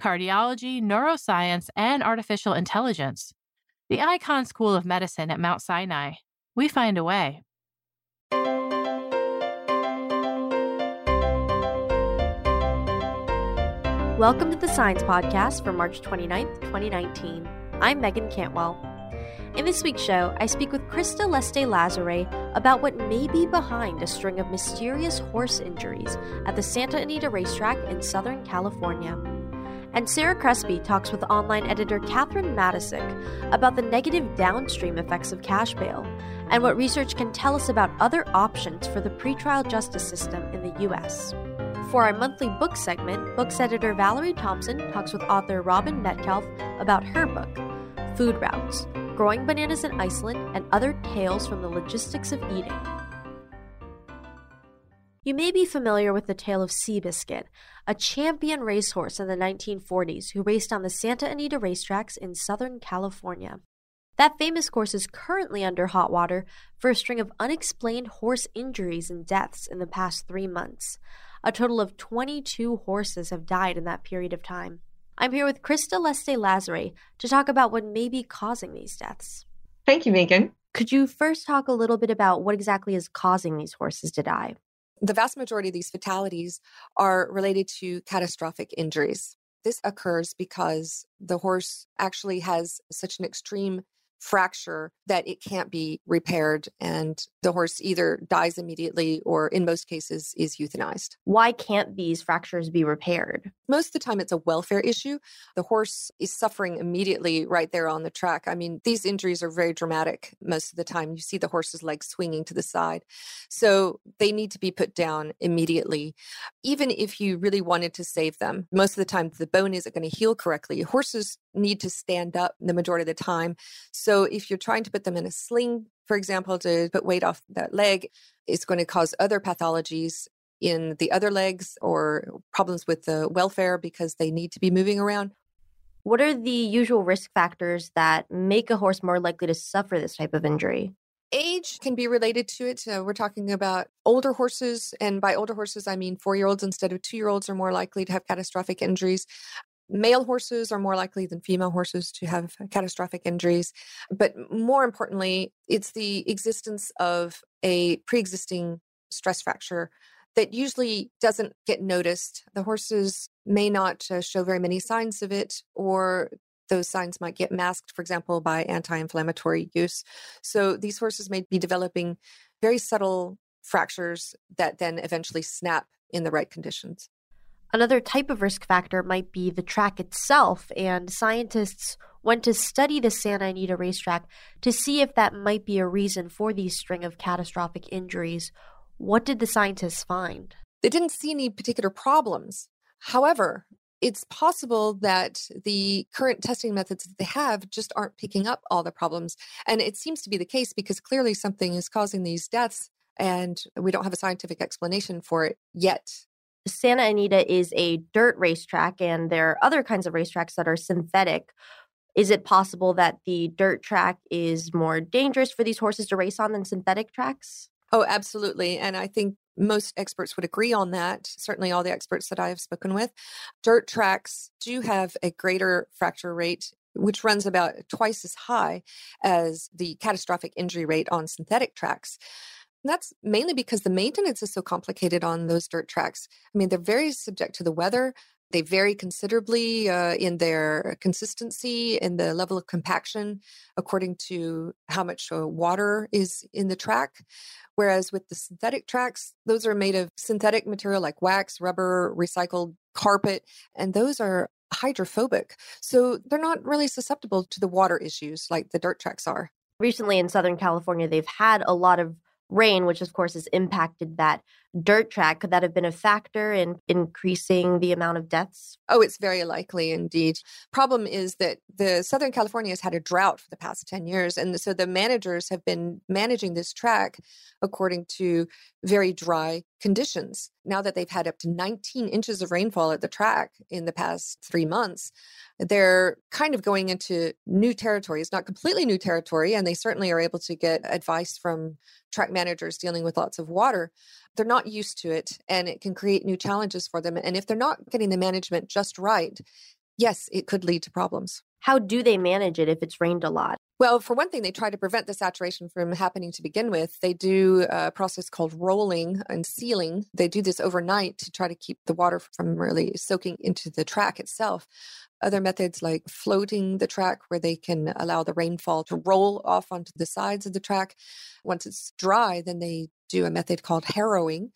cardiology, neuroscience, and artificial intelligence. The Icahn School of Medicine at Mount Sinai. We find a way. Welcome to the Science Podcast for March 29th, 2019. I'm Meagan Cantwell. In this week's show, I speak with Christa Lesté-Lasserre about what may be behind a string of mysterious horse injuries at the Santa Anita racetrack in Southern California. And Sarah Crespi talks with online editor Catherine Matacic about the negative downstream effects of cash bail and what research can tell us about other options for the pretrial justice system in the U.S. For our monthly book segment, books editor Valerie Thompson talks with author Robyn Metcalfe about her book, Food Routes Growing Bananas in Iceland and Other Tales from the Logistics of Eating. You may be familiar with the tale of Seabiscuit, a champion racehorse in the 1940s who raced on the Santa Anita racetracks in Southern California. That famous course is currently under hot water for a string of unexplained horse injuries and deaths in the past three months. A total of 22 horses have died in that period of time. I'm here with Krista Leste Lazare to talk about what may be causing these deaths. Thank you, Meagan. Could you first talk a little bit about what exactly is causing these horses to die? The vast majority of these fatalities are related to catastrophic injuries. This occurs because the horse actually has such an extreme fracture that it can't be repaired and the horse either dies immediately or in most cases is euthanized. Why can't these fractures be repaired? Most of the time it's a welfare issue. The horse is suffering immediately right there on the track. I mean, these injuries are very dramatic most of the time. You see the horse's legs swinging to the side. So they need to be put down immediately. Even if you really wanted to save them, most of the time the bone isn't going to heal correctly. Horses need to stand up the majority of the time. So if you're trying to put them in a sling, for example, to put weight off that leg, it's going to cause other pathologies in the other legs or problems with the welfare because they need to be moving around. What are the usual risk factors that make a horse more likely to suffer this type of injury? Age can be related to it. Uh, we're talking about older horses, and by older horses, I mean four year olds instead of two year olds are more likely to have catastrophic injuries male horses are more likely than female horses to have catastrophic injuries. But more importantly, it's the existence of a pre existing stress fracture that usually doesn't get noticed. The horses may not uh, show very many signs of it, or those signs might get masked, for example, by anti inflammatory use. So these horses may be developing very subtle fractures that then eventually snap in the right conditions. Another type of risk factor might be the track itself, and scientists went to study the Santa Anita racetrack to see if that might be a reason for these string of catastrophic injuries. What did the scientists find? They didn't see any particular problems. However, it's possible that the current testing methods that they have just aren't picking up all the problems. And it seems to be the case because clearly something is causing these deaths, and we don't have a scientific explanation for it yet. Santa Anita is a dirt racetrack, and there are other kinds of racetracks that are synthetic. Is it possible that the dirt track is more dangerous for these horses to race on than synthetic tracks? Oh, absolutely. And I think most experts would agree on that. Certainly, all the experts that I have spoken with. Dirt tracks do have a greater fracture rate, which runs about twice as high as the catastrophic injury rate on synthetic tracks. That's mainly because the maintenance is so complicated on those dirt tracks. I mean, they're very subject to the weather. They vary considerably uh, in their consistency and the level of compaction according to how much uh, water is in the track. Whereas with the synthetic tracks, those are made of synthetic material like wax, rubber, recycled carpet, and those are hydrophobic. So they're not really susceptible to the water issues like the dirt tracks are. Recently in Southern California, they've had a lot of rain, which of course has impacted that dirt track. Could that have been a factor in increasing the amount of deaths? Oh, it's very likely indeed. Problem is that the Southern California has had a drought for the past 10 years. And so the managers have been managing this track according to very dry conditions. Now that they've had up to 19 inches of rainfall at the track in the past three months, they're kind of going into new territory. It's not completely new territory, and they certainly are able to get advice from track managers dealing with lots of water. They're not used to it, and it can create new challenges for them. And if they're not getting the management just right, yes, it could lead to problems. How do they manage it if it's rained a lot? Well, for one thing, they try to prevent the saturation from happening to begin with. They do a process called rolling and sealing. They do this overnight to try to keep the water from really soaking into the track itself. Other methods like floating the track, where they can allow the rainfall to roll off onto the sides of the track. Once it's dry, then they do a method called harrowing,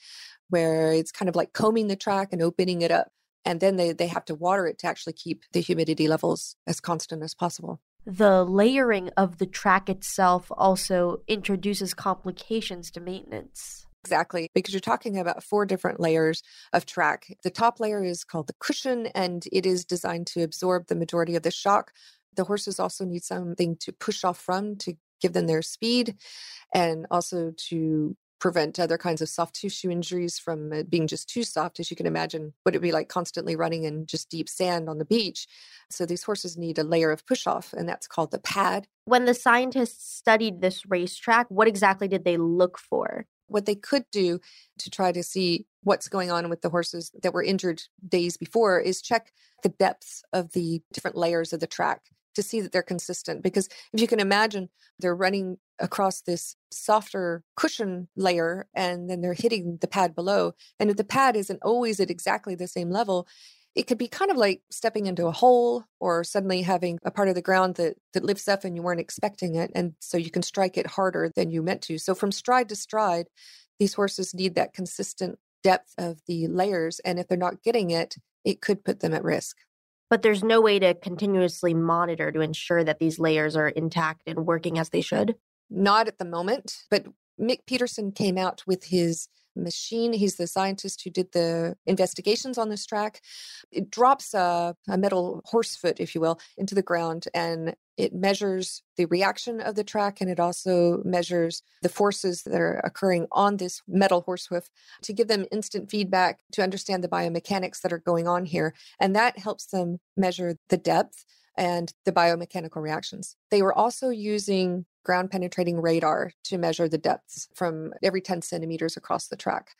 where it's kind of like combing the track and opening it up. And then they, they have to water it to actually keep the humidity levels as constant as possible. The layering of the track itself also introduces complications to maintenance. Exactly, because you're talking about four different layers of track. The top layer is called the cushion, and it is designed to absorb the majority of the shock. The horses also need something to push off from to give them their speed and also to prevent other kinds of soft tissue injuries from uh, being just too soft. As you can imagine, what it would be like constantly running in just deep sand on the beach. So these horses need a layer of push off, and that's called the pad. When the scientists studied this racetrack, what exactly did they look for? what they could do to try to see what's going on with the horses that were injured days before is check the depths of the different layers of the track to see that they're consistent. Because if you can imagine, they're running across this softer cushion layer and then they're hitting the pad below. And if the pad isn't always at exactly the same level, it could be kind of like stepping into a hole or suddenly having a part of the ground that that lifts up and you weren't expecting it and so you can strike it harder than you meant to so from stride to stride these horses need that consistent depth of the layers and if they're not getting it it could put them at risk but there's no way to continuously monitor to ensure that these layers are intact and working as they should not at the moment but mick peterson came out with his machine. He's the scientist who did the investigations on this track. It drops a, a metal horsefoot, if you will, into the ground and it measures the reaction of the track and it also measures the forces that are occurring on this metal horsehoof to give them instant feedback to understand the biomechanics that are going on here. And that helps them measure the depth and the biomechanical reactions. They were also using ground penetrating radar to measure the depths from every 10 centimeters across the track.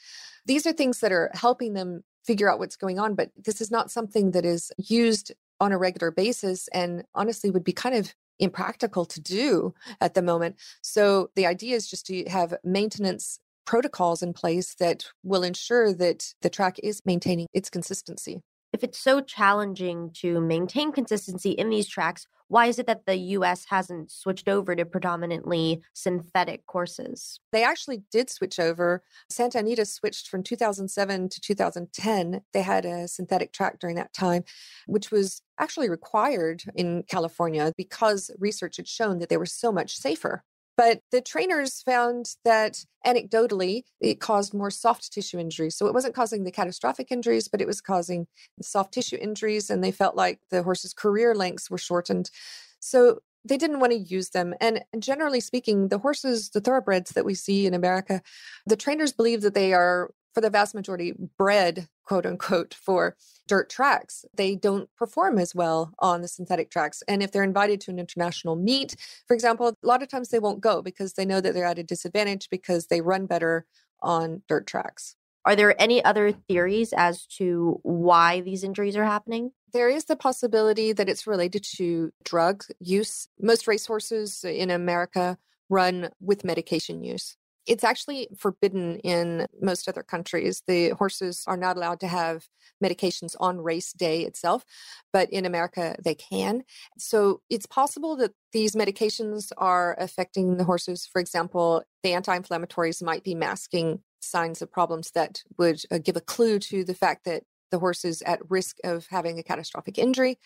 These are things that are helping them figure out what's going on, but this is not something that is used on a regular basis and honestly would be kind of impractical to do at the moment. So the idea is just to have maintenance protocols in place that will ensure that the track is maintaining its consistency. If it's so challenging to maintain consistency in these tracks, why is it that the US hasn't switched over to predominantly synthetic courses? They actually did switch over. Santa Anita switched from 2007 to 2010. They had a synthetic track during that time, which was actually required in California because research had shown that they were so much safer. But the trainers found that anecdotally, it caused more soft tissue injuries. So it wasn't causing the catastrophic injuries, but it was causing soft tissue injuries. And they felt like the horse's career lengths were shortened. So they didn't want to use them. And generally speaking, the horses, the thoroughbreds that we see in America, the trainers believe that they are for the vast majority bred quote unquote for dirt tracks. They don't perform as well on the synthetic tracks and if they're invited to an international meet for example a lot of times they won't go because they know that they're at a disadvantage because they run better on dirt tracks. Are there any other theories as to why these injuries are happening? There is the possibility that it's related to drug use. Most racehorses in america run with medication use it's actually forbidden in most other countries. The horses are not allowed to have medications on race day itself, but in America they can. So it's possible that these medications are affecting the horses. For example, the anti inflammatories might be masking signs of problems that would uh, give a clue to the fact that the horse is at risk of having a catastrophic injury.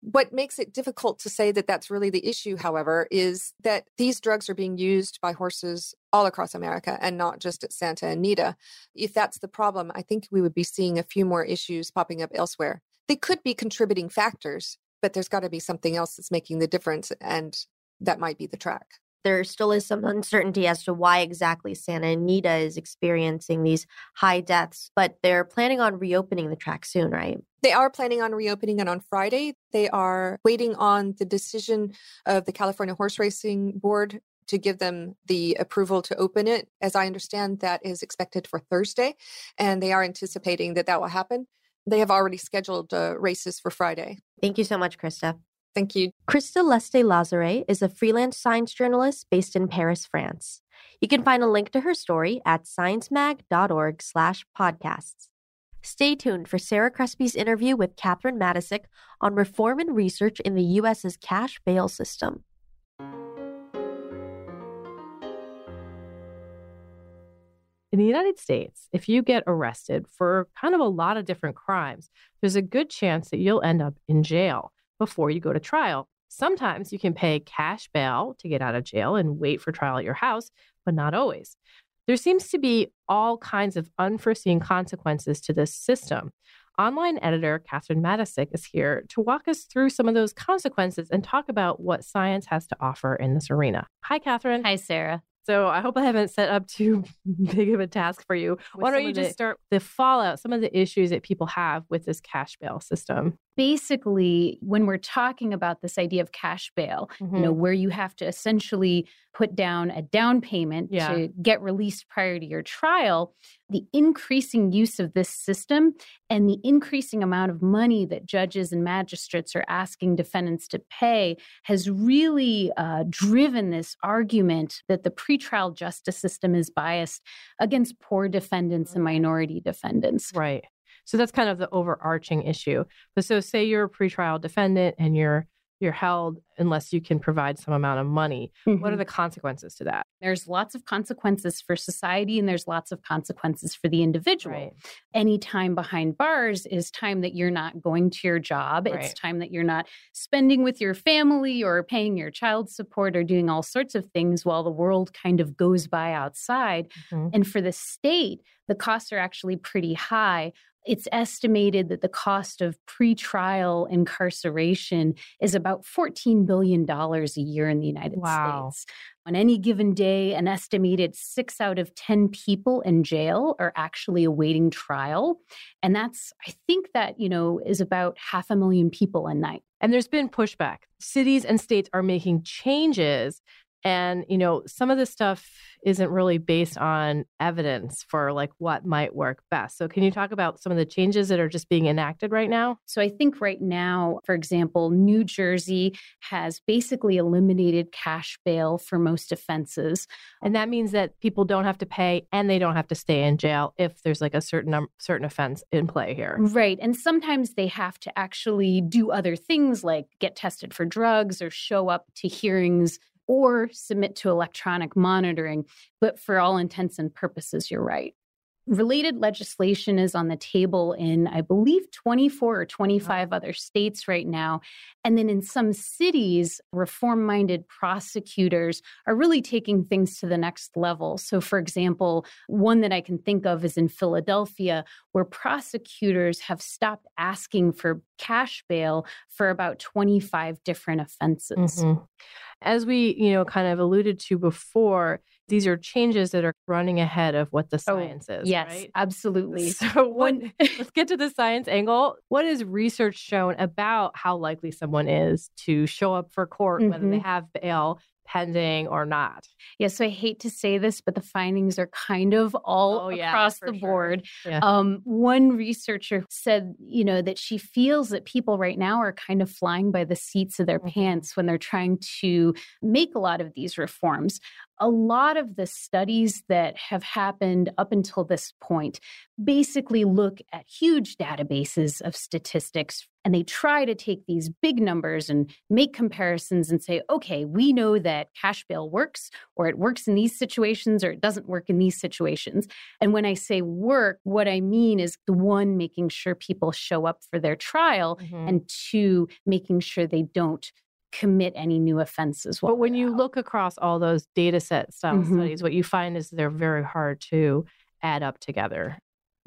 What makes it difficult to say that that's really the issue, however, is that these drugs are being used by horses all across America and not just at Santa Anita. If that's the problem, I think we would be seeing a few more issues popping up elsewhere. They could be contributing factors, but there's got to be something else that's making the difference, and that might be the track there still is some uncertainty as to why exactly Santa Anita is experiencing these high deaths, but they're planning on reopening the track soon, right? They are planning on reopening it on Friday. They are waiting on the decision of the California Horse Racing Board to give them the approval to open it. As I understand, that is expected for Thursday, and they are anticipating that that will happen. They have already scheduled uh, races for Friday. Thank you so much, Christa. Thank you. Christa Lesté-Lasserre is a freelance science journalist based in Paris, France. You can find a link to her story at sciencemag.org slash podcasts. Stay tuned for Sarah Crespi's interview with Catherine Matacic on reform and research in the U.S.'s cash bail system. In the United States, if you get arrested for kind of a lot of different crimes, there's a good chance that you'll end up in jail before you go to trial. Sometimes you can pay cash bail to get out of jail and wait for trial at your house, but not always. There seems to be all kinds of unforeseen consequences to this system. Online editor Catherine Matacic is here to walk us through some of those consequences and talk about what science has to offer in this arena. Hi, Catherine. Hi, Sarah. So I hope I haven't set up too big of a task for you. Why don't you just the, start the fallout, some of the issues that people have with this cash bail system? Basically, when we're talking about this idea of cash bail, mm-hmm. you know, mm-hmm. where you have to essentially put down a down payment yeah. to get released prior to your trial, the increasing use of this system and the increasing amount of money that judges and magistrates are asking defendants to pay has really uh, driven this argument that the pretrial justice system is biased against poor defendants and minority defendants. Right. So that's kind of the overarching issue. But so, say you're a pretrial defendant and you're you're held unless you can provide some amount of money. Mm-hmm. What are mm-hmm. the consequences to that? There's lots of consequences for society and there's lots of consequences for the individual. Right. Any time behind bars is time that you're not going to your job. Right. It's time that you're not spending with your family or paying your child support or doing all sorts of things while the world kind of goes by outside. Mm-hmm. And for the state, the costs are actually pretty high it's estimated that the cost of pretrial incarceration is about $14 billion a year in the United wow. States. On any given day, an estimated six out of 10 people in jail are actually awaiting trial. And that's, I think that, you know, is about half a million people a night. And there's been pushback. Cities and states are making changes and, you know, some of this stuff isn't really based on evidence for like what might work best. So, can you talk about some of the changes that are just being enacted right now? So, I think right now, for example, New Jersey has basically eliminated cash bail for most offenses. And that means that people don't have to pay and they don't have to stay in jail if there's like a certain um, certain offense in play here. Right. And sometimes they have to actually do other things like get tested for drugs or show up to hearings or submit to electronic monitoring. But for all intents and purposes, you're right. Related legislation is on the table in, I believe, 24 or 25 other states right now. And then in some cities, reform minded prosecutors are really taking things to the next level. So, for example, one that I can think of is in Philadelphia, where prosecutors have stopped asking for cash bail for about 25 different offenses. Mm-hmm. As we, you know, kind of alluded to before, these are changes that are running ahead of what the oh, science oh, is. Yes, right? absolutely. So, what, let's get to the science angle. What has research shown about how likely someone is to show up for court, mm-hmm. whether they mm-hmm. have bail pending or not. Yeah, so I hate to say this, but the findings are kind of all oh, yeah, across the sure. board. Yeah. Um, one researcher said, you know, that she feels that people right now are kind of flying by the seats of their mm-hmm. pants when they're trying to make a lot of these reforms a lot of the studies that have happened up until this point basically look at huge databases of statistics and they try to take these big numbers and make comparisons and say, okay, we know that cash bail works, or it works in these situations, or it doesn't work in these situations. And when I say work, what I mean is the one, making sure people show up for their trial, mm-hmm. and two, making sure they don't commit any new offenses. But when you out. look across all those data set style mm-hmm. studies, what you find is they're very hard to add up together.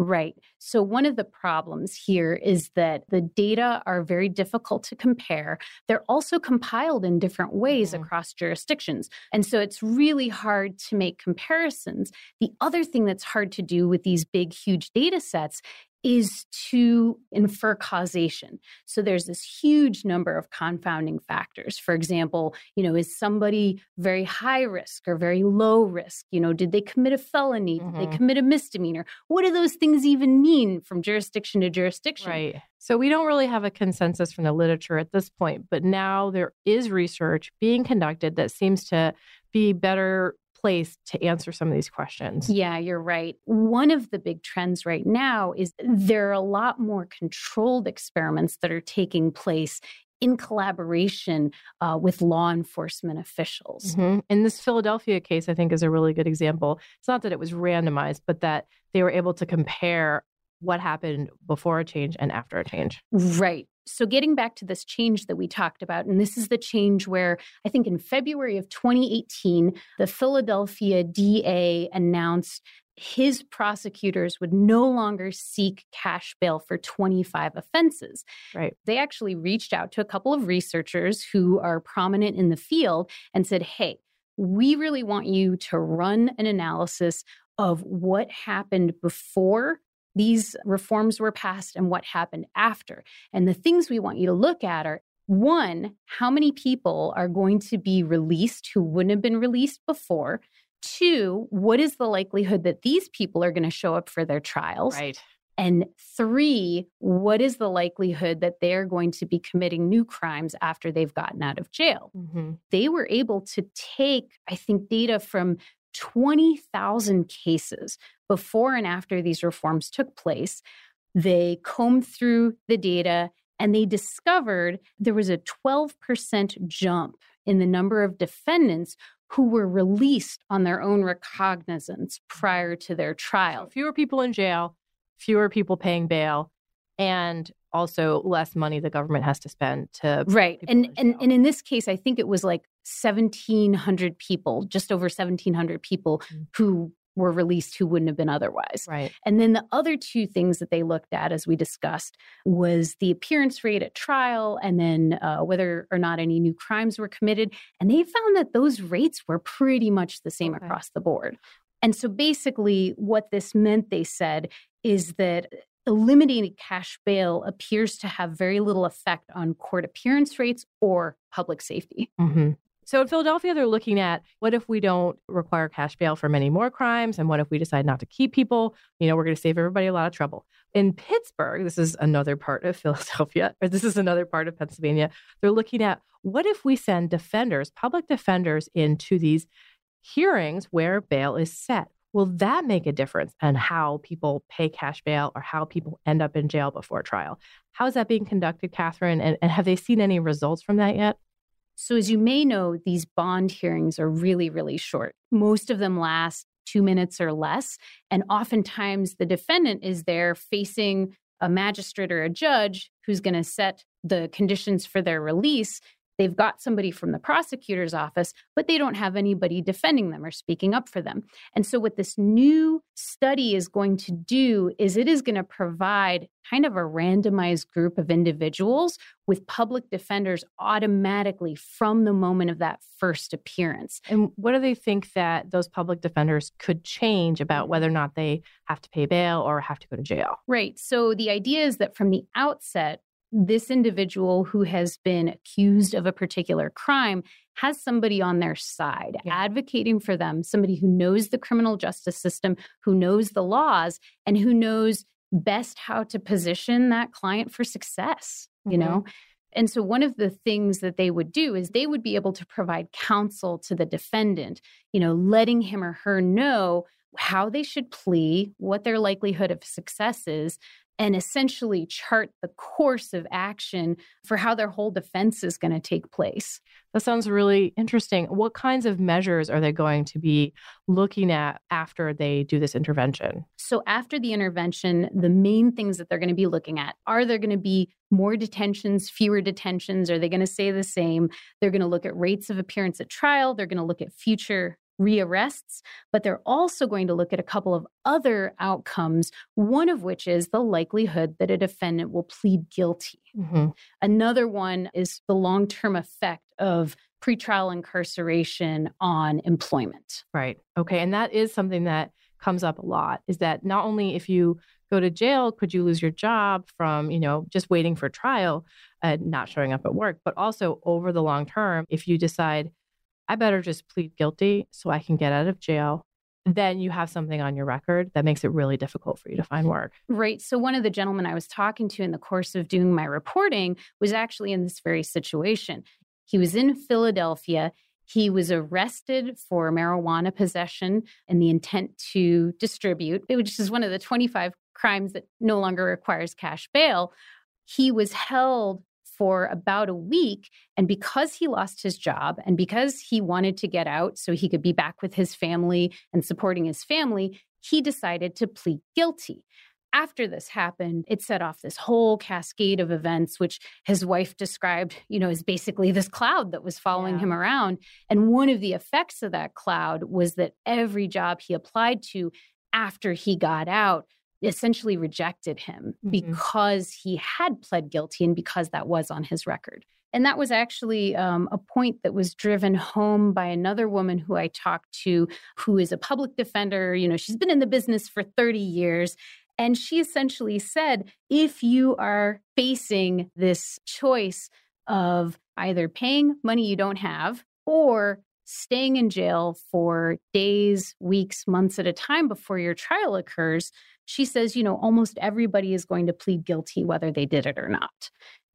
Right. So, one of the problems here is that the data are very difficult to compare. They're also compiled in different ways mm-hmm. across jurisdictions. And so, it's really hard to make comparisons. The other thing that's hard to do with these big, huge data sets is to infer causation. So there's this huge number of confounding factors. For example, you know, is somebody very high risk or very low risk? You know, did they commit a felony? Mm-hmm. Did they mm-hmm. commit a misdemeanor? What do those things even mean from jurisdiction to jurisdiction? Right. So we don't really have a consensus from the literature at this point, but now there is research being conducted that seems to be better place to answer some of these questions. Yeah, you're right. One of the big trends right now is there are a lot more controlled experiments that are taking place in collaboration uh, with law enforcement officials. Mm-hmm. In this Philadelphia case, I think is a really good example. It's not that it was randomized, but that they were able to compare what happened before a change and after a change. Right. So, getting back to this change that we talked about, and this is the change where I think in February of 2018, the Philadelphia DA announced his prosecutors would no longer seek cash bail for 25 offenses. Right. They actually reached out to a couple of researchers who are prominent in the field and said, hey, we really want you to run an analysis of what happened before these reforms were passed and what happened after. And the things we want you to look at are one, how many people are going to be released who wouldn't have been released before? Two, what is the likelihood that these people are going to show up for their trials? Right. And three, what is the likelihood that they're going to be committing new crimes after they've gotten out of jail? Mm-hmm. They were able to take, I think, data from 20,000 cases before and after these reforms took place. They combed through the data and they discovered there was a 12% jump in the number of defendants who were released on their own recognizance prior to their trial. So fewer people in jail, fewer people paying bail, and also less money the government has to spend to right and and and in this case i think it was like 1700 people just over 1700 people mm-hmm. who were released who wouldn't have been otherwise. Right. And then the other two things that they looked at, as we discussed, was the appearance rate at trial and then uh, whether or not any new crimes were committed. And they found that those rates were pretty much the same okay. across the board. And so basically, what this meant, they said, is that eliminating cash bail appears to have very little effect on court appearance rates or public safety. Mm-hmm. So in Philadelphia, they're looking at what if we don't require cash bail for many more crimes? And what if we decide not to keep people? You know, we're going to save everybody a lot of trouble. In Pittsburgh, this is another part of Philadelphia, or this is another part of Pennsylvania. They're looking at what if we send defenders, public defenders, into these hearings where bail is set? Will that make a difference in how people pay cash bail or how people end up in jail before trial? How is that being conducted, Catherine? And, and have they seen any results from that yet? So, as you may know, these bond hearings are really, really short. Most of them last two minutes or less. And oftentimes, the defendant is there facing a magistrate or a judge who's going to set the conditions for their release They've got somebody from the prosecutor's office, but they don't have anybody defending them or speaking up for them. And so, what this new study is going to do is it is going to provide kind of a randomized group of individuals with public defenders automatically from the moment of that first appearance. And what do they think that those public defenders could change about whether or not they have to pay bail or have to go to jail? Right. So the idea is that from the outset, this individual who has been accused of a particular crime has somebody on their side yeah. advocating for them, somebody who knows the criminal justice system, who knows the laws, and who knows best how to position that client for success, mm-hmm. you know? And so, one of the things that they would do is they would be able to provide counsel to the defendant, you know, letting him or her know how they should plea, what their likelihood of success is, and essentially chart the course of action for how their whole defense is going to take place. That sounds really interesting. What kinds of measures are they going to be looking at after they do this intervention? So, after the intervention, the main things that they're going to be looking at are there going to be more detentions, fewer detentions? Are they going to stay the same? They're going to look at rates of appearance at trial. They're going to look at future rearrests, but they're also going to look at a couple of other outcomes, one of which is the likelihood that a defendant will plead guilty. Mm-hmm. Another one is the long term effect of pretrial incarceration on employment. Right. Okay. And that is something that comes up a lot is that not only if you go to jail could you lose your job from you know just waiting for trial and not showing up at work but also over the long term if you decide I better just plead guilty so I can get out of jail. Then you have something on your record that makes it really difficult for you to find work. Right. So, one of the gentlemen I was talking to in the course of doing my reporting was actually in this very situation. He was in Philadelphia. He was arrested for marijuana possession and the intent to distribute, which is one of the 25 crimes that no longer requires cash bail. He was held for about a week. And because he lost his job and because he wanted to get out so he could be back with his family and supporting his family, he decided to plead guilty. After this happened, it set off this whole cascade of events, which his wife described, you know, as basically this cloud that was following yeah. him around. And one of the effects of that cloud was that every job he applied to after he got out essentially rejected him mm-hmm. because he had pled guilty and because that was on his record. And that was actually um, a point that was driven home by another woman who I talked to, who is a public defender. You know, she's been in the business for 30 years. And she essentially said if you are facing this choice of either paying money you don't have or staying in jail for days, weeks, months at a time before your trial occurs, she says, you know, almost everybody is going to plead guilty whether they did it or not.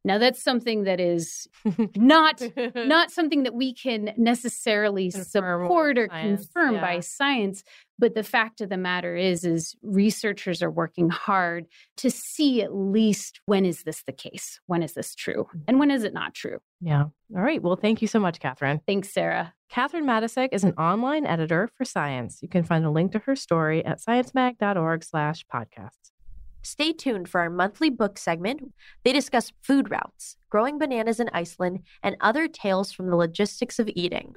Now that's something that is not not something that we can necessarily confirm support or science, confirm yeah. by science, but the fact of the matter is is researchers are working hard to see at least when is this the case? When is this true? Mm-hmm. And when is it not true? Yeah. All right. Well, thank you so much, Catherine. Thanks, Sarah. Catherine Matacic is an online editor for Science. You can find a link to her story at sciencemag.org slash podcasts. Stay tuned for our monthly book segment. They discuss food routes, growing bananas in Iceland, and other tales from the logistics of eating.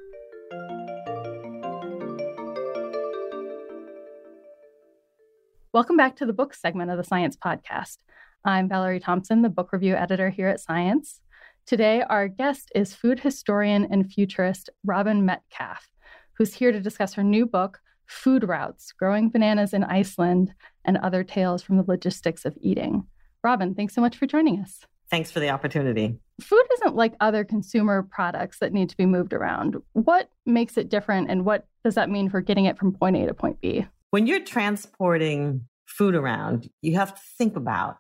Welcome back to the book segment of the Science Podcast. I'm Valerie Thompson, the book review editor here at Science. Today, our guest is food historian and futurist Robyn Metcalfe, who's here to discuss her new book, Food Routes Growing Bananas in Iceland and Other Tales from the Logistics of Eating. Robyn, thanks so much for joining us. Thanks for the opportunity. Food isn't like other consumer products that need to be moved around. What makes it different, and what does that mean for getting it from point A to point B? When you're transporting food around, you have to think about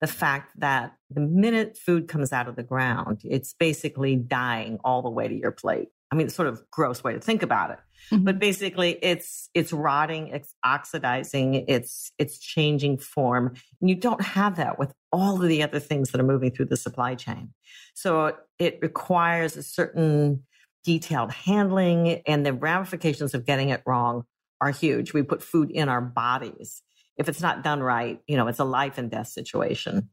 the fact that the minute food comes out of the ground, it's basically dying all the way to your plate. I mean, it's sort of gross way to think about it. Mm-hmm. But basically it's it's rotting, it's oxidizing, it's it's changing form. And you don't have that with all of the other things that are moving through the supply chain. So it requires a certain detailed handling and the ramifications of getting it wrong are huge. We put food in our bodies if it's not done right, you know, it's a life and death situation.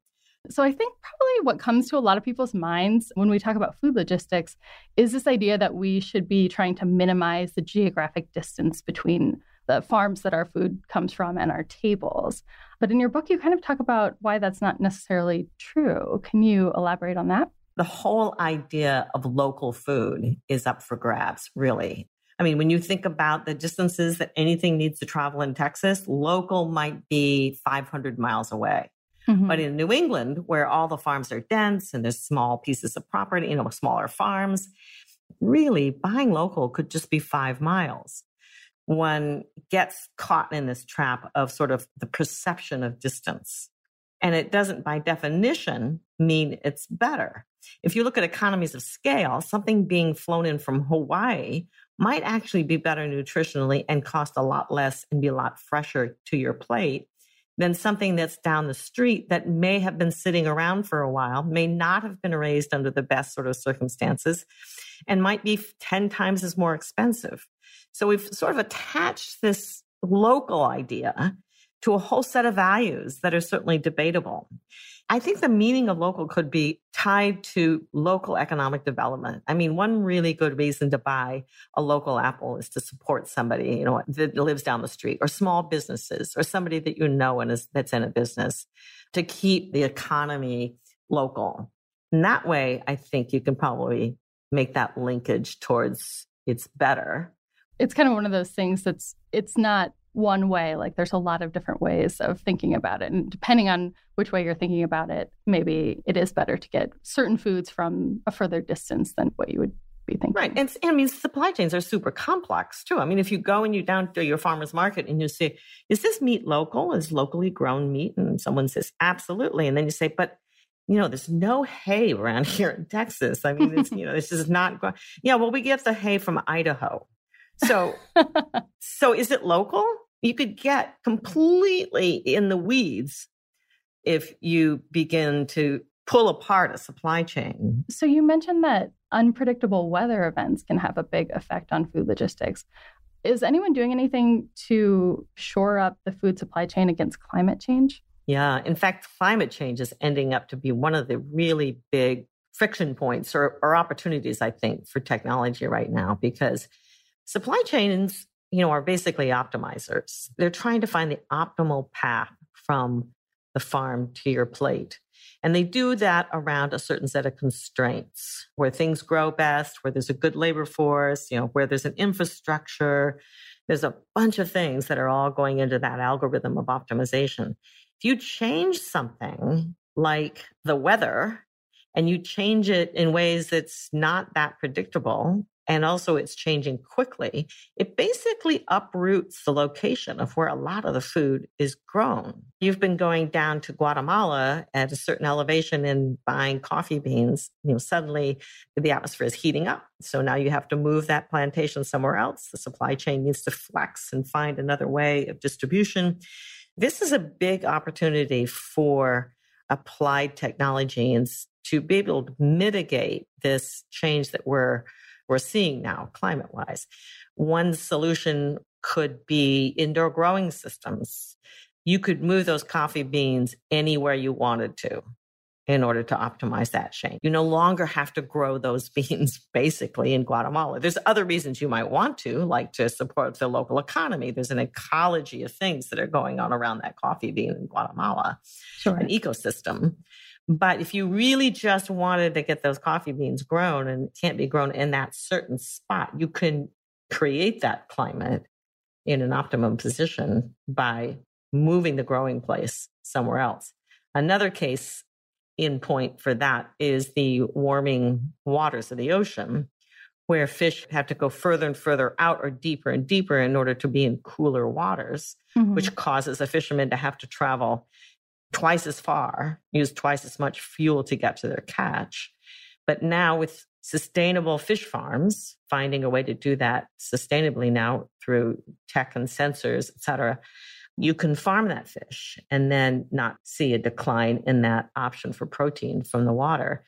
So I think probably what comes to a lot of people's minds when we talk about food logistics is this idea that we should be trying to minimize the geographic distance between the farms that our food comes from and our tables. But in your book, you kind of talk about why that's not necessarily true. Can you elaborate on that? The whole idea of local food is up for grabs, really. I mean, when you think about the distances that anything needs to travel in Texas, local might be 500 miles away. Mm-hmm. But in New England, where all the farms are dense and there's small pieces of property, you know, smaller farms, really buying local could just be five miles. One gets caught in this trap of sort of the perception of distance. And it doesn't, by definition, mean it's better. If you look at economies of scale, something being flown in from Hawaii might actually be better nutritionally and cost a lot less and be a lot fresher to your plate than something that's down the street that may have been sitting around for a while, may not have been raised under the best sort of circumstances, and might be 10 times as more expensive. So we've sort of attached this local idea to a whole set of values that are certainly debatable. I think the meaning of local could be tied to local economic development. I mean, one really good reason to buy a local apple is to support somebody, you know, that lives down the street or small businesses or somebody that you know and is that's in a business to keep the economy local. And that way, I think you can probably make that linkage towards it's better. It's kind of one of those things that's it's not one way. Like there's a lot of different ways of thinking about it. And depending on which way you're thinking about it, maybe it is better to get certain foods from a further distance than what you would be thinking. Right. And, I mean, supply chains are super complex too. I mean, if you go and you down to your farmer's market and you say, is this meat local? Is locally grown meat? And someone says, absolutely. And then you say, but you know, there's no hay around here in Texas. I mean, it's, you know, this is not, going. yeah, well, we get the hay from Idaho. So, so is it local? You could get completely in the weeds if you begin to pull apart a supply chain. So you mentioned that unpredictable weather events can have a big effect on food logistics. Is anyone doing anything to shore up the food supply chain against climate change? Yeah, in fact, climate change is ending up to be one of the really big friction points or, or opportunities, I think, for technology right now because supply chains you know, are basically optimizers. They're trying to find the optimal path from the farm to your plate. And they do that around a certain set of constraints where things grow best, where there's a good labor force, you know, where there's an infrastructure. There's a bunch of things that are all going into that algorithm of optimization. If you change something like the weather and you change it in ways that's not that predictable, and also it's changing quickly, it basically uproots the location of where a lot of the food is grown. You've been going down to Guatemala at a certain elevation and buying coffee beans, you know, suddenly the atmosphere is heating up. So now you have to move that plantation somewhere else. The supply chain needs to flex and find another way of distribution. This is a big opportunity for applied technology and to be able to mitigate this change that we're we're seeing now climate wise. One solution could be indoor growing systems. You could move those coffee beans anywhere you wanted to in order to optimize that chain. You no longer have to grow those beans basically in Guatemala. There's other reasons you might want to, like to support the local economy. There's an ecology of things that are going on around that coffee bean in Guatemala, sure. an ecosystem. But if you really just wanted to get those coffee beans grown and can't be grown in that certain spot, you can create that climate in an optimum position by moving the growing place somewhere else. Another case in point for that is the warming waters of the ocean, where fish have to go further and further out or deeper and deeper in order to be in cooler waters, mm-hmm. which causes a fisherman to have to travel twice as far, use twice as much fuel to get to their catch. But now with sustainable fish farms, finding a way to do that sustainably now through tech and sensors, et cetera, you can farm that fish and then not see a decline in that option for protein from the water.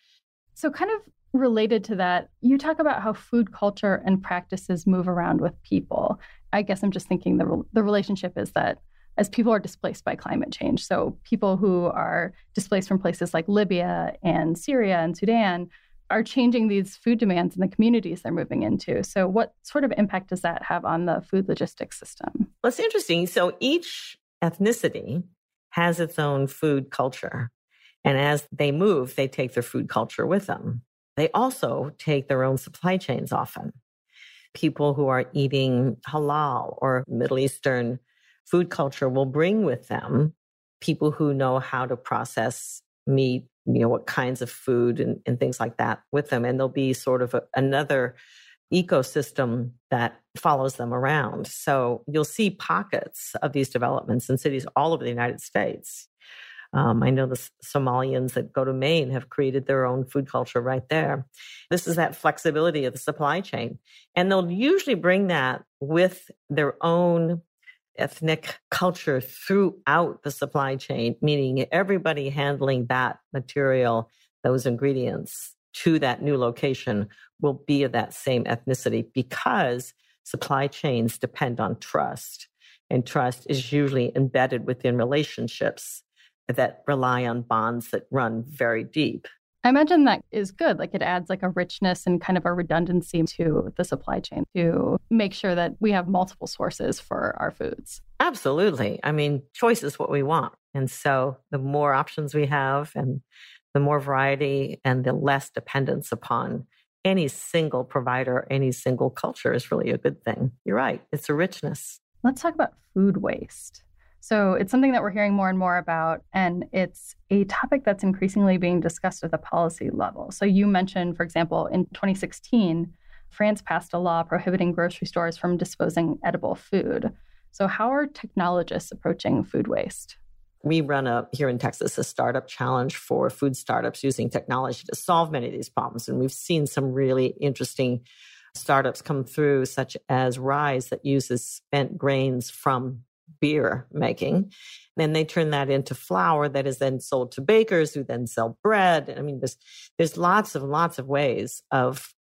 So, kind of related to that, you talk about how food culture and practices move around with people. I guess I'm just thinking the, the relationship is that as people are displaced by climate change. So, people who are displaced from places like Libya and Syria and Sudan are changing these food demands in the communities they're moving into. So, what sort of impact does that have on the food logistics system? Well, it's interesting. So, each ethnicity has its own food culture. And as they move, they take their food culture with them. They also take their own supply chains often. People who are eating halal or Middle Eastern food culture will bring with them people who know how to process meat, you know, what kinds of food and, and things like that with them. And there'll be sort of a, another ecosystem that follows them around. So you'll see pockets of these developments in cities all over the United States Um, I know the Somalians that go to Maine have created their own food culture right there. This is that flexibility of the supply chain. And they'll usually bring that with their own ethnic culture throughout the supply chain, meaning everybody handling that material, those ingredients to that new location will be of that same ethnicity because supply chains depend on trust. And trust is usually embedded within relationships that rely on bonds that run very deep. I imagine that is good. Like it adds like a richness and kind of a redundancy to the supply chain to make sure that we have multiple sources for our foods. Absolutely. I mean, choice is what we want. And so the more options we have and the more variety and the less dependence upon any single provider, any single culture is really a good thing. You're right. It's a richness. Let's talk about food waste. So it's something that we're hearing more and more about, and it's a topic that's increasingly being discussed at the policy level. So you mentioned, for example, in 2016, France passed a law prohibiting grocery stores from disposing edible food. So how are technologists approaching food waste? We run a here in Texas a startup challenge for food startups using technology to solve many of these problems, and we've seen some really interesting startups come through, such as Rise that uses spent grains from beer making. And they turn that into flour that is then sold to bakers who then sell bread. I mean, there's there's lots of lots of ways of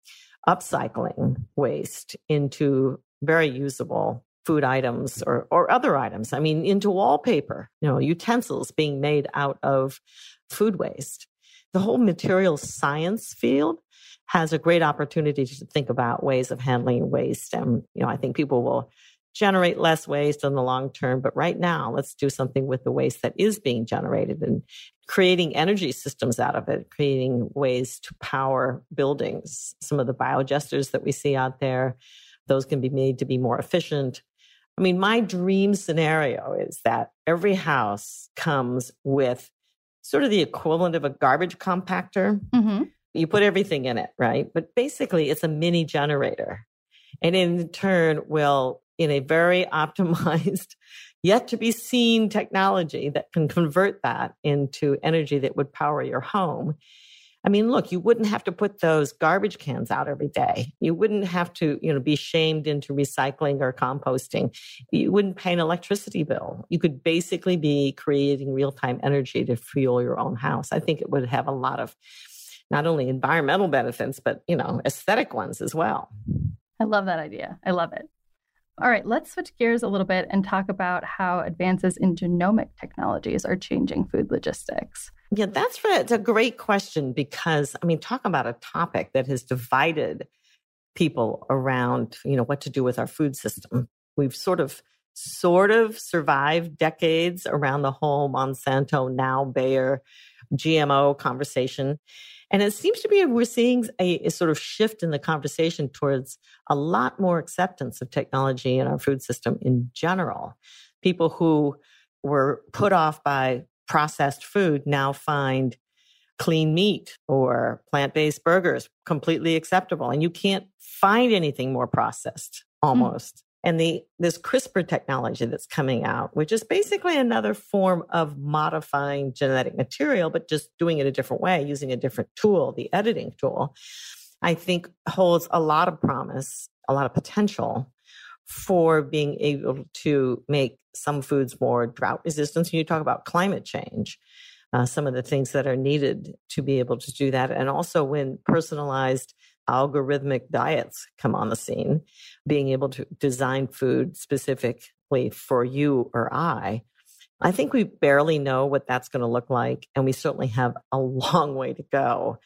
upcycling waste into very usable food items or, or other items. I mean, into wallpaper, you know, utensils being made out of food waste. The whole material science field has a great opportunity to think about ways of handling waste. And, you know, I think people will generate less waste in the long term. But right now, let's do something with the waste that is being generated and creating energy systems out of it, creating ways to power buildings. Some of the biodigesters that we see out there, those can be made to be more efficient. I mean, my dream scenario is that every house comes with sort of the equivalent of a garbage compactor. Mm-hmm. You put everything in it, right? But basically, it's a mini generator. And in turn, will in a very optimized, yet to be seen technology that can convert that into energy that would power your home. I mean, look, you wouldn't have to put those garbage cans out every day. You wouldn't have to, you know, be shamed into recycling or composting. You wouldn't pay an electricity bill. You could basically be creating real-time energy to fuel your own house. I think it would have a lot of not only environmental benefits, but, you know, aesthetic ones as well. I love that idea. I love it. All right, let's switch gears a little bit and talk about how advances in genomic technologies are changing food logistics. Yeah, that's. It's a great question because, I mean, talk about a topic that has divided people around, you know, what to do with our food system. We've sort of sort of survived decades around the whole Monsanto, now Bayer, GMO conversation. And it seems to be we're seeing a, a, sort of shift in the conversation towards a lot more acceptance of technology in our food system in general. People who were put off by processed food now find clean meat or plant based burgers completely acceptable. And you can't find anything more processed hmm. almost and the this CRISPR technology that's coming out, which is basically another form of modifying genetic material, but just doing it a different way, using a different tool, the editing tool, I think holds a lot of promise, a lot of potential for being able to make some foods more drought resistant. So you talk about climate change. Uh, some of the things that are needed to be able to do that. And also when personalized algorithmic diets come on the scene, being able to design food specifically for you or I. I think we barely know what that's going to look like. And we certainly have a long way to go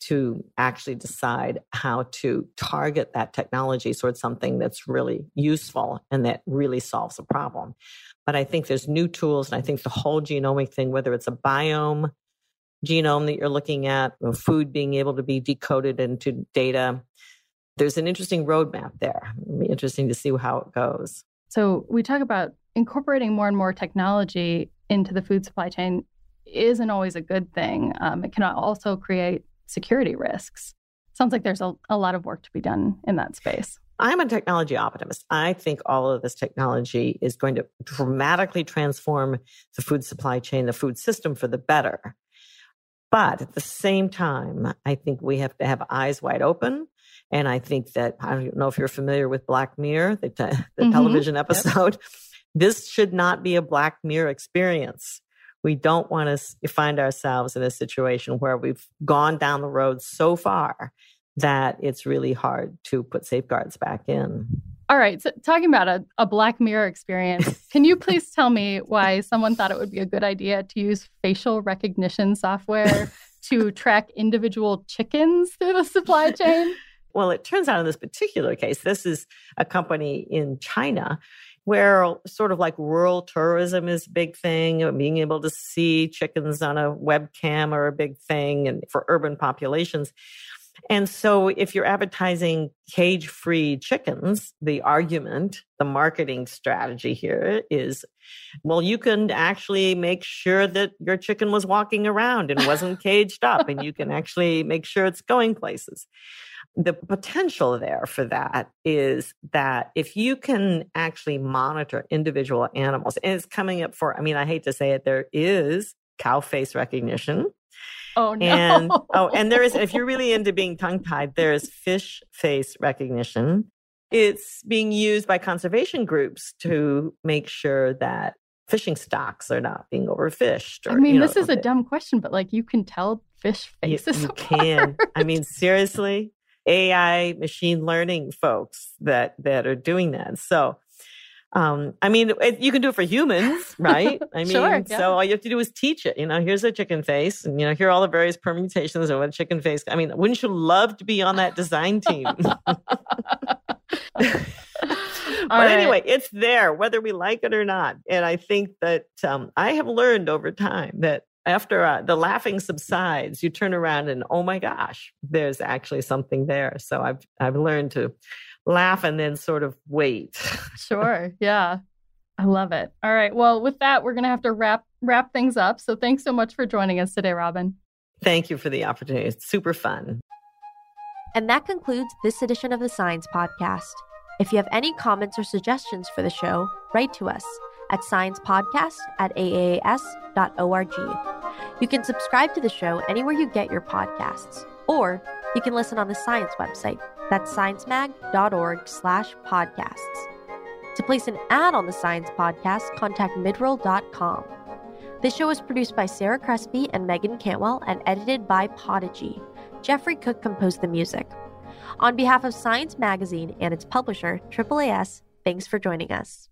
to actually decide how to target that technology towards something that's really useful and that really solves a problem. But I think there's new tools. And I think the whole genomic thing, whether it's a biome genome that you're looking at, food being able to be decoded into data. There's an interesting roadmap there. It'll be interesting to see how it goes. So we talk about incorporating more and more technology into the food supply chain isn't always a good thing. Um, it can also create security risks. Sounds like there's a, a lot of work to be done in that space. I'm a technology optimist. I think all of this technology is going to dramatically transform the food supply chain, the food system for the better. But at the same time, I think we have to have eyes wide open. And I think that, I don't know if you're familiar with Black Mirror, the, te- the mm-hmm. television episode. Yep. This should not be a Black Mirror experience. We don't want to find ourselves in a situation where we've gone down the road so far that it's really hard to put safeguards back in. All right. So, talking about a, a Black Mirror experience, can you please tell me why someone thought it would be a good idea to use facial recognition software to track individual chickens through the supply chain? Well, it turns out in this particular case, this is a company in China where sort of like rural tourism is a big thing, being able to see chickens on a webcam are a big thing, and for urban populations. And so, if you're advertising cage free chickens, the argument, the marketing strategy here is well, you can actually make sure that your chicken was walking around and wasn't caged up, and you can actually make sure it's going places. The potential there for that is that if you can actually monitor individual animals, and it's coming up for, I mean, I hate to say it, there is cow face recognition Oh no. And oh, and there is if you're really into being tongue tied, there is fish face recognition. It's being used by conservation groups to make sure that fishing stocks are not being overfished. Or, I mean, you know, this is a dumb question, but like you can tell fish faces. You, you can. I mean, seriously, AI machine learning folks that that are doing that. So um, I mean, it, you can do it for humans, right? I mean, sure, yeah. so all you have to do is teach it. You know, here's a chicken face, and you know, here are all the various permutations of what a chicken face. I mean, wouldn't you love to be on that design team? but right. anyway, it's there, whether we like it or not. And I think that um, I have learned over time that after uh, the laughing subsides, you turn around and oh my gosh, there's actually something there. So I've I've learned to laugh and then sort of wait. sure. Yeah. I love it. All right. Well, with that, we're going to have to wrap wrap things up. So thanks so much for joining us today, Robyn. Thank you for the opportunity. It's super fun. And that concludes this edition of the Science Podcast. If you have any comments or suggestions for the show, write to us at sciencepodcast at aaas.org. You can subscribe to the show anywhere you get your podcasts, or you can listen on the Science website that's sciencemag.org slash podcasts. To place an ad on the Science Podcast, contact midroll.com. This show is produced by Sarah Crespi and Meagan Cantwell and edited by Podigy. Jeffrey Cook composed the music. On behalf of Science Magazine and its publisher, AAAS, thanks for joining us.